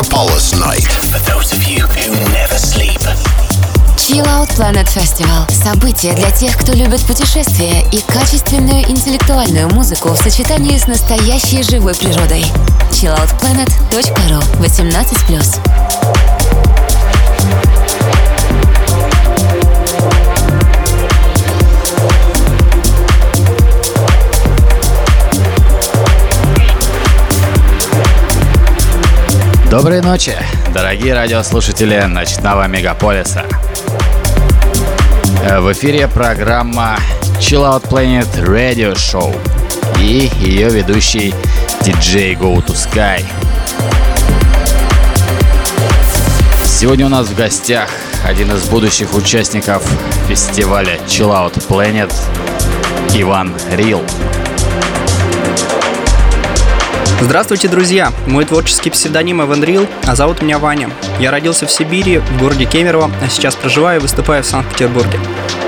Megapolis Night. For those of you who never sleep. Chill Out Planet Festival – событие для тех, кто любит путешествия и качественную интеллектуальную музыку в сочетании с настоящей живой природой. chilloutplanet.ru 18+. Доброй ночи, дорогие радиослушатели ночного мегаполиса. Э, в эфире программа Chill Out Planet Radio Show и ее ведущий DJ Go to Sky. Сегодня у нас в гостях один из будущих участников фестиваля Chill Out Planet Иван Рил. Здравствуйте, друзья! Мой творческий псевдоним Эван Рил, а зовут меня Ваня. Я родился в Сибири, в городе Кемерово, а сейчас проживаю и выступаю в Санкт-Петербурге.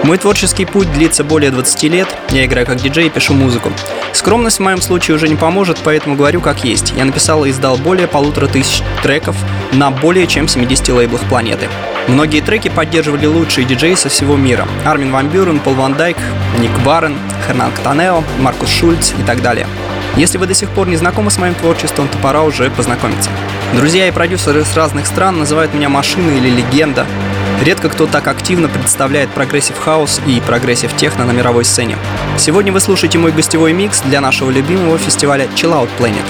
Мой творческий путь длится более 20 лет, я играю как диджей и пишу музыку. Скромность в моем случае уже не поможет, поэтому говорю как есть. Я написал и издал более полутора тысяч треков на более чем 70 лейблах планеты. Многие треки поддерживали лучшие диджеи со всего мира. Армин Ван Бюрен, Пол Ван Дайк, Ник Варен, Хернан Катанео, Маркус Шульц и так далее. Если вы до сих пор не знакомы с моим творчеством, то пора уже познакомиться. Друзья и продюсеры с разных стран называют меня машиной или легенда. Редко кто так активно представляет прогрессив хаус и прогрессив техно на мировой сцене. Сегодня вы слушаете мой гостевой микс для нашего любимого фестиваля Chill Out Planet.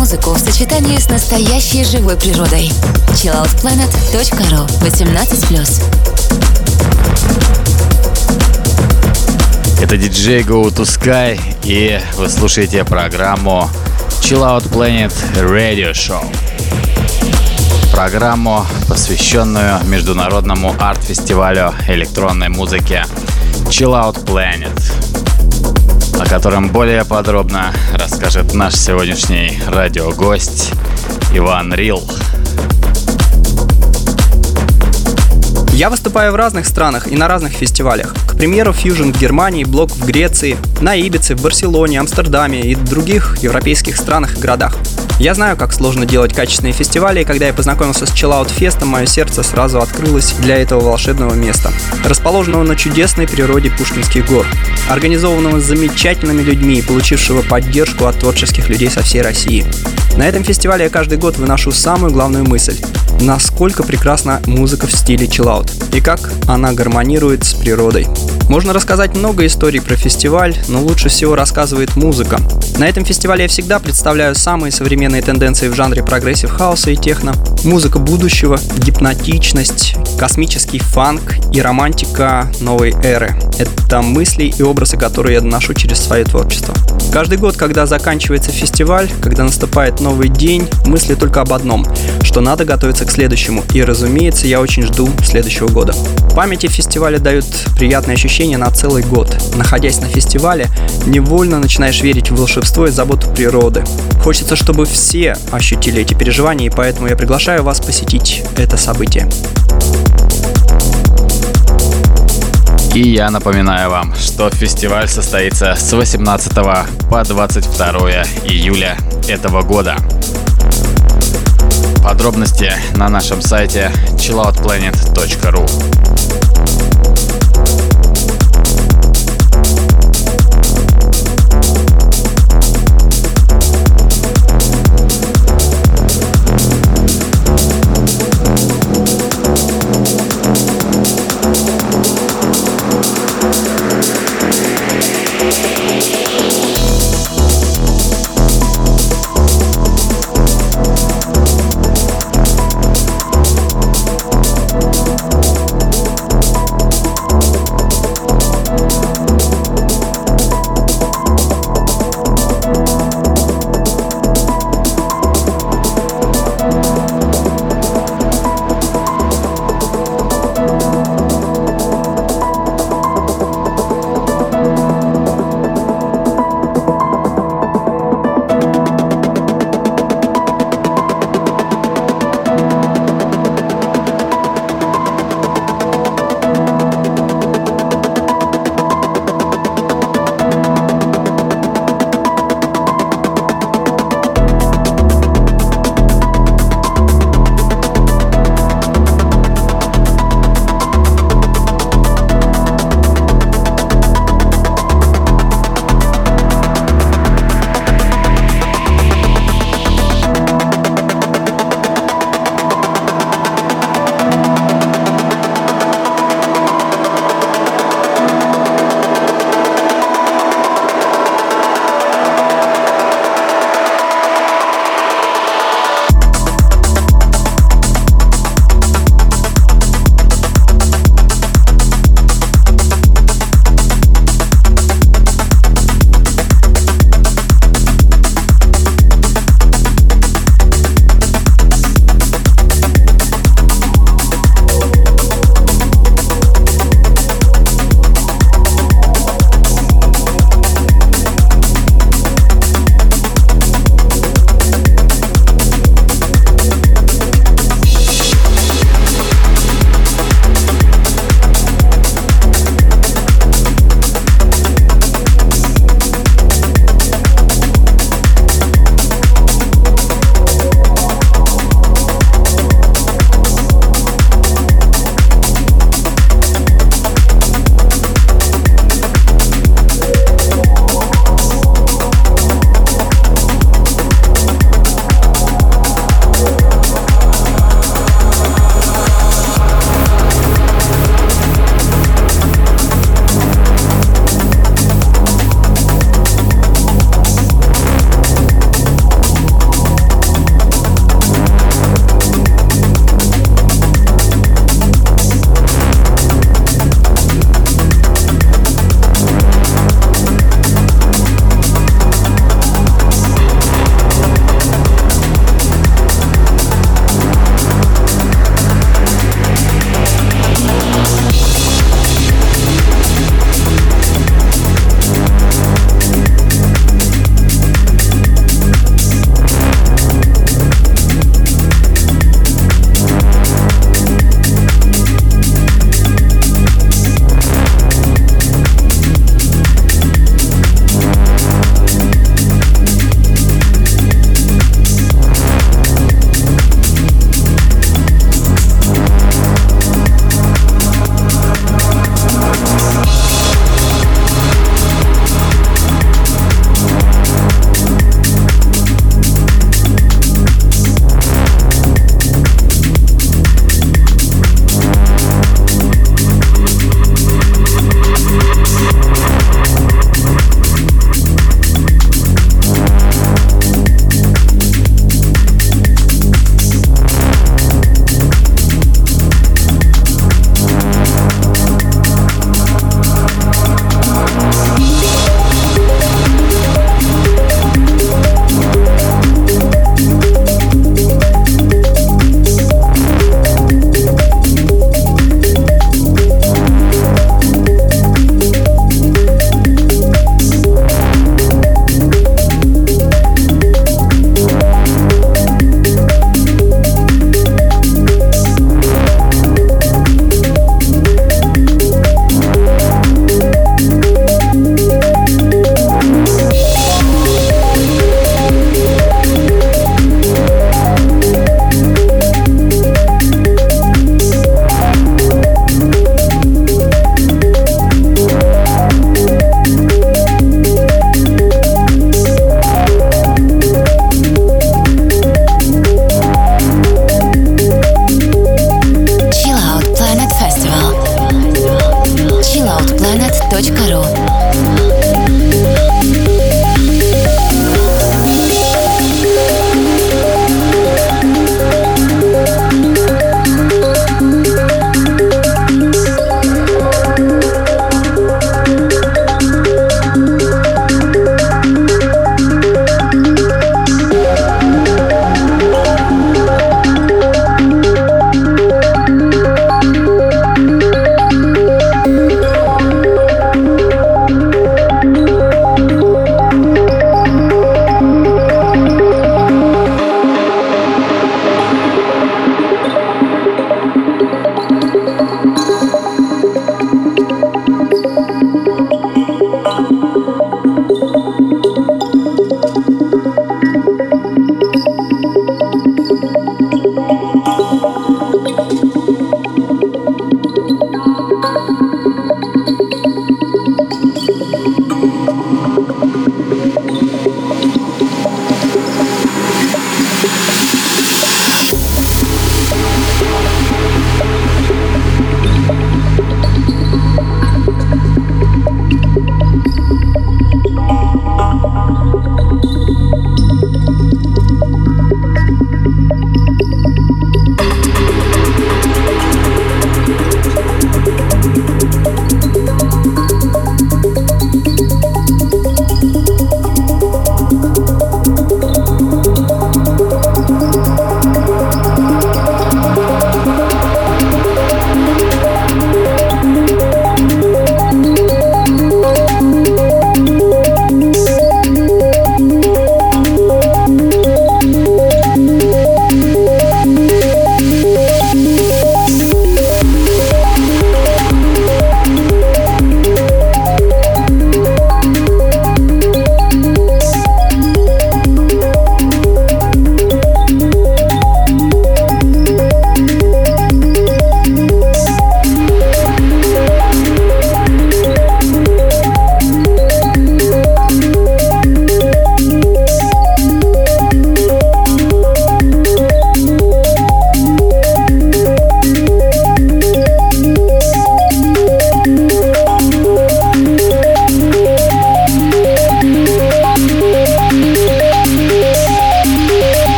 Музыку в сочетании с настоящей живой природой. chilloutplanet.ru 18+. Это диджей Go to Sky, и вы слушаете программу Chill Out Planet Radio Show. Программу, посвященную международному арт-фестивалю электронной музыки Chill Out Planet, о котором более подробно расскажет наш сегодняшний радиогость Иван Рил. Я выступаю в разных странах и на разных фестивалях. К примеру, Fusion в Германии, Блок в Греции, на Ибице, в Барселоне, Амстердаме и других европейских странах и городах. Я знаю, как сложно делать качественные фестивали, и когда я познакомился с Chill Out Fest, мое сердце сразу открылось для этого волшебного места, расположенного на чудесной природе Пушкинских гор, организованного замечательными людьми и получившего поддержку от творческих людей со всей России. На этом фестивале я каждый год выношу самую главную мысль – насколько прекрасна музыка в стиле чиллаут и как она гармонирует с природой. Можно рассказать много историй про фестиваль, но лучше всего рассказывает музыка. На этом фестивале я всегда представляю самые современные тенденции в жанре прогрессив хауса и техно, музыка будущего, гипнотичность, космический фанк и романтика новой эры. Это мысли и образы, которые я доношу через свое творчество. Каждый год, когда заканчивается фестиваль, когда наступает новый день, мысли только об одном, что надо готовиться к следующему. И, разумеется, я очень жду следующего года. Памяти фестиваля дают приятные ощущения на целый год. Находясь на фестивале, невольно начинаешь верить в волшебство и заботу природы. Хочется, чтобы все ощутили эти переживания, и поэтому я приглашаю вас посетить это событие. И я напоминаю вам, что фестиваль состоится с 18 по 22 июля этого года. Подробности на нашем сайте chilloutplanet.ru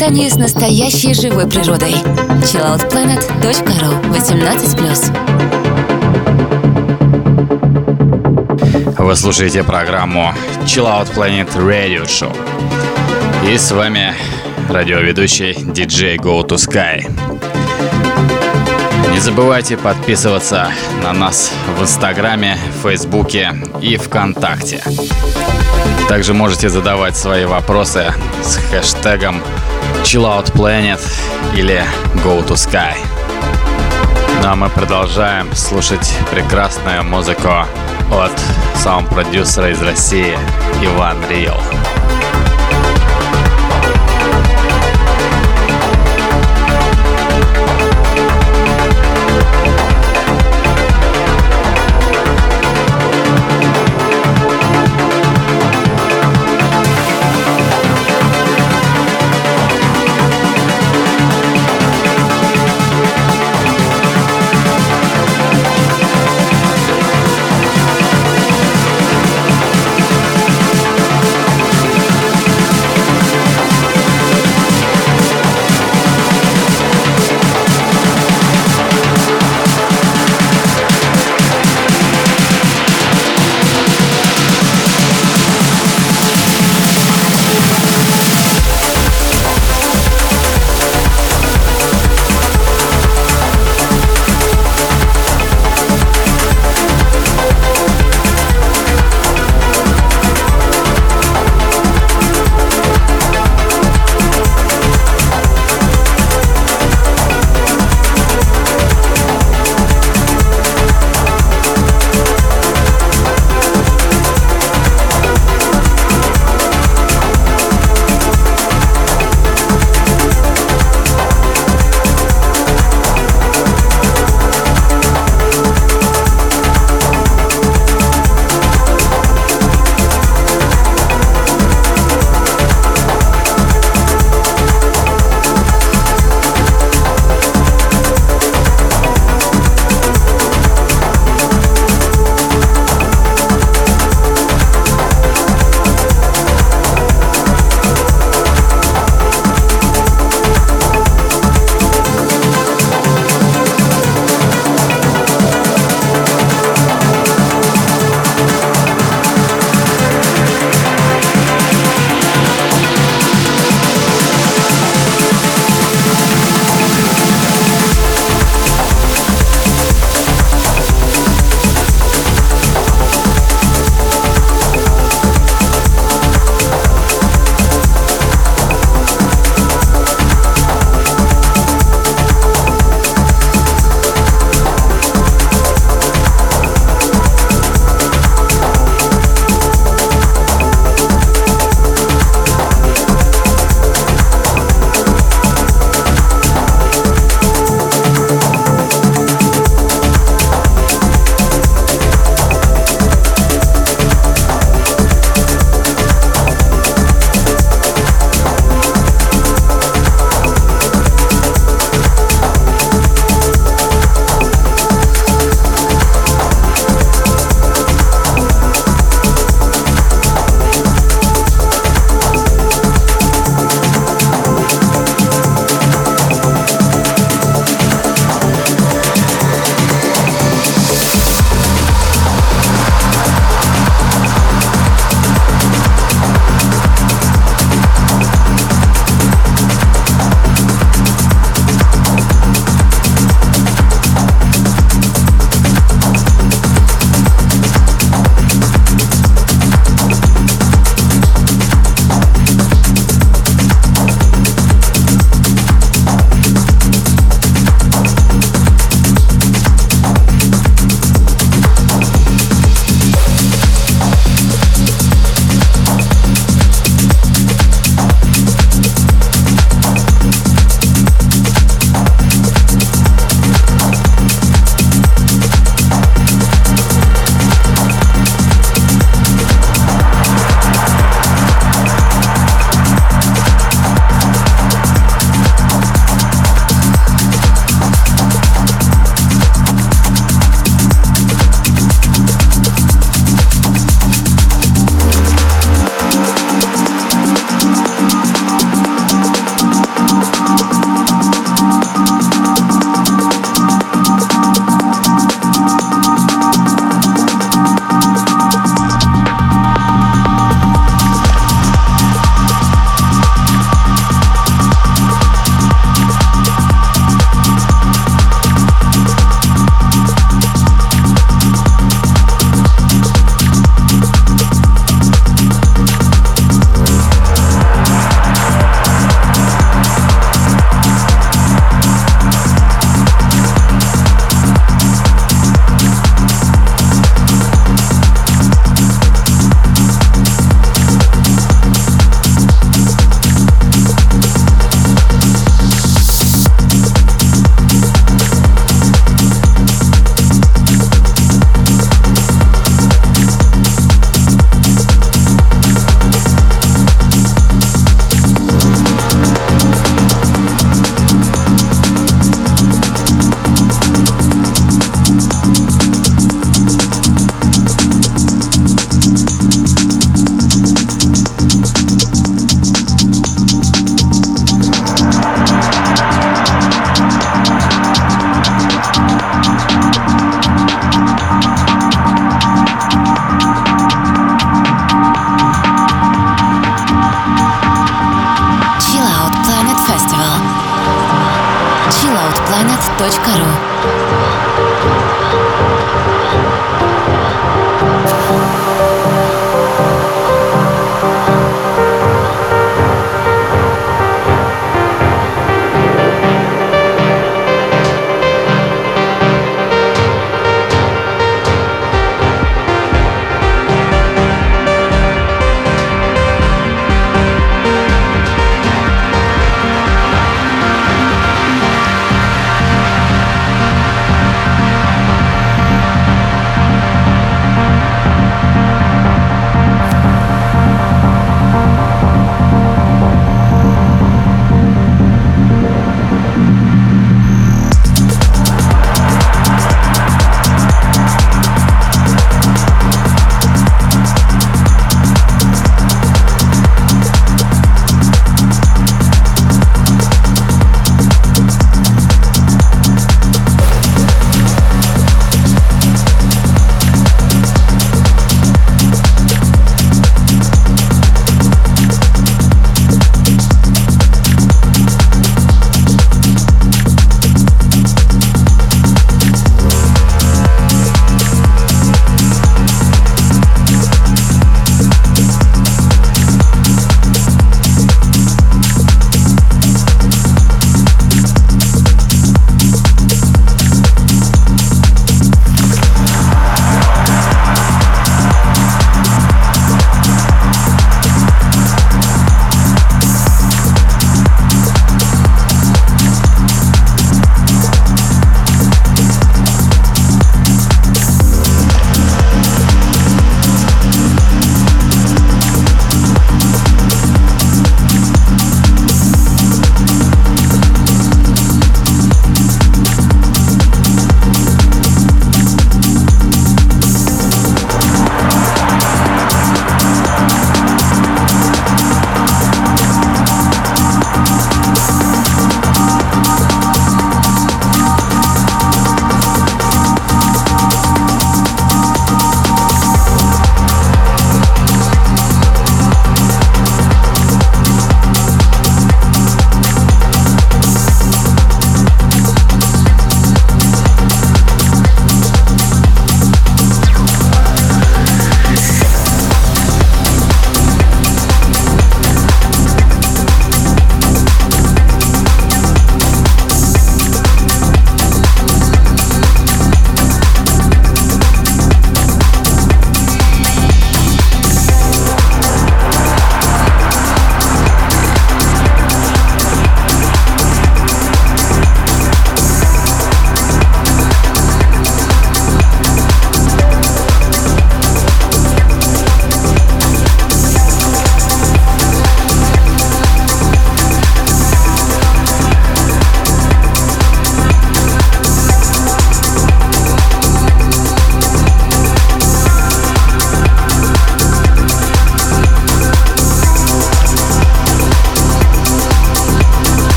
сочетании с настоящей живой природой. chilloutplanet.ru 18+. Вы слушаете программу Chill Out Planet Radio Show. И с вами радиоведущий DJ Go to Sky. Не забывайте подписываться на нас в Инстаграме, Фейсбуке и ВКонтакте. Также можете задавать свои вопросы с хэштегом ChillOutPlanet или Go to Sky. Ну а мы продолжаем слушать прекрасную музыку от саунд-продюсера из России Иван Риэл.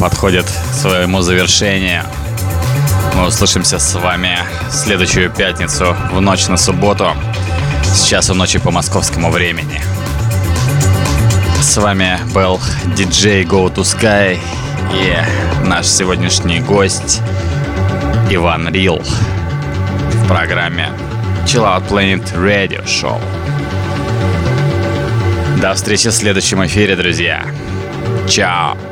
Подходит к своему завершению. Мы услышимся с вами в следующую пятницу в ночь на субботу. Сейчас у ночи по московскому времени. С вами был диджей Go to Sky и наш сегодняшний гость Иван Рил в программе Chill Out Planet Radio Show. До встречи в следующем эфире, друзья. Чао.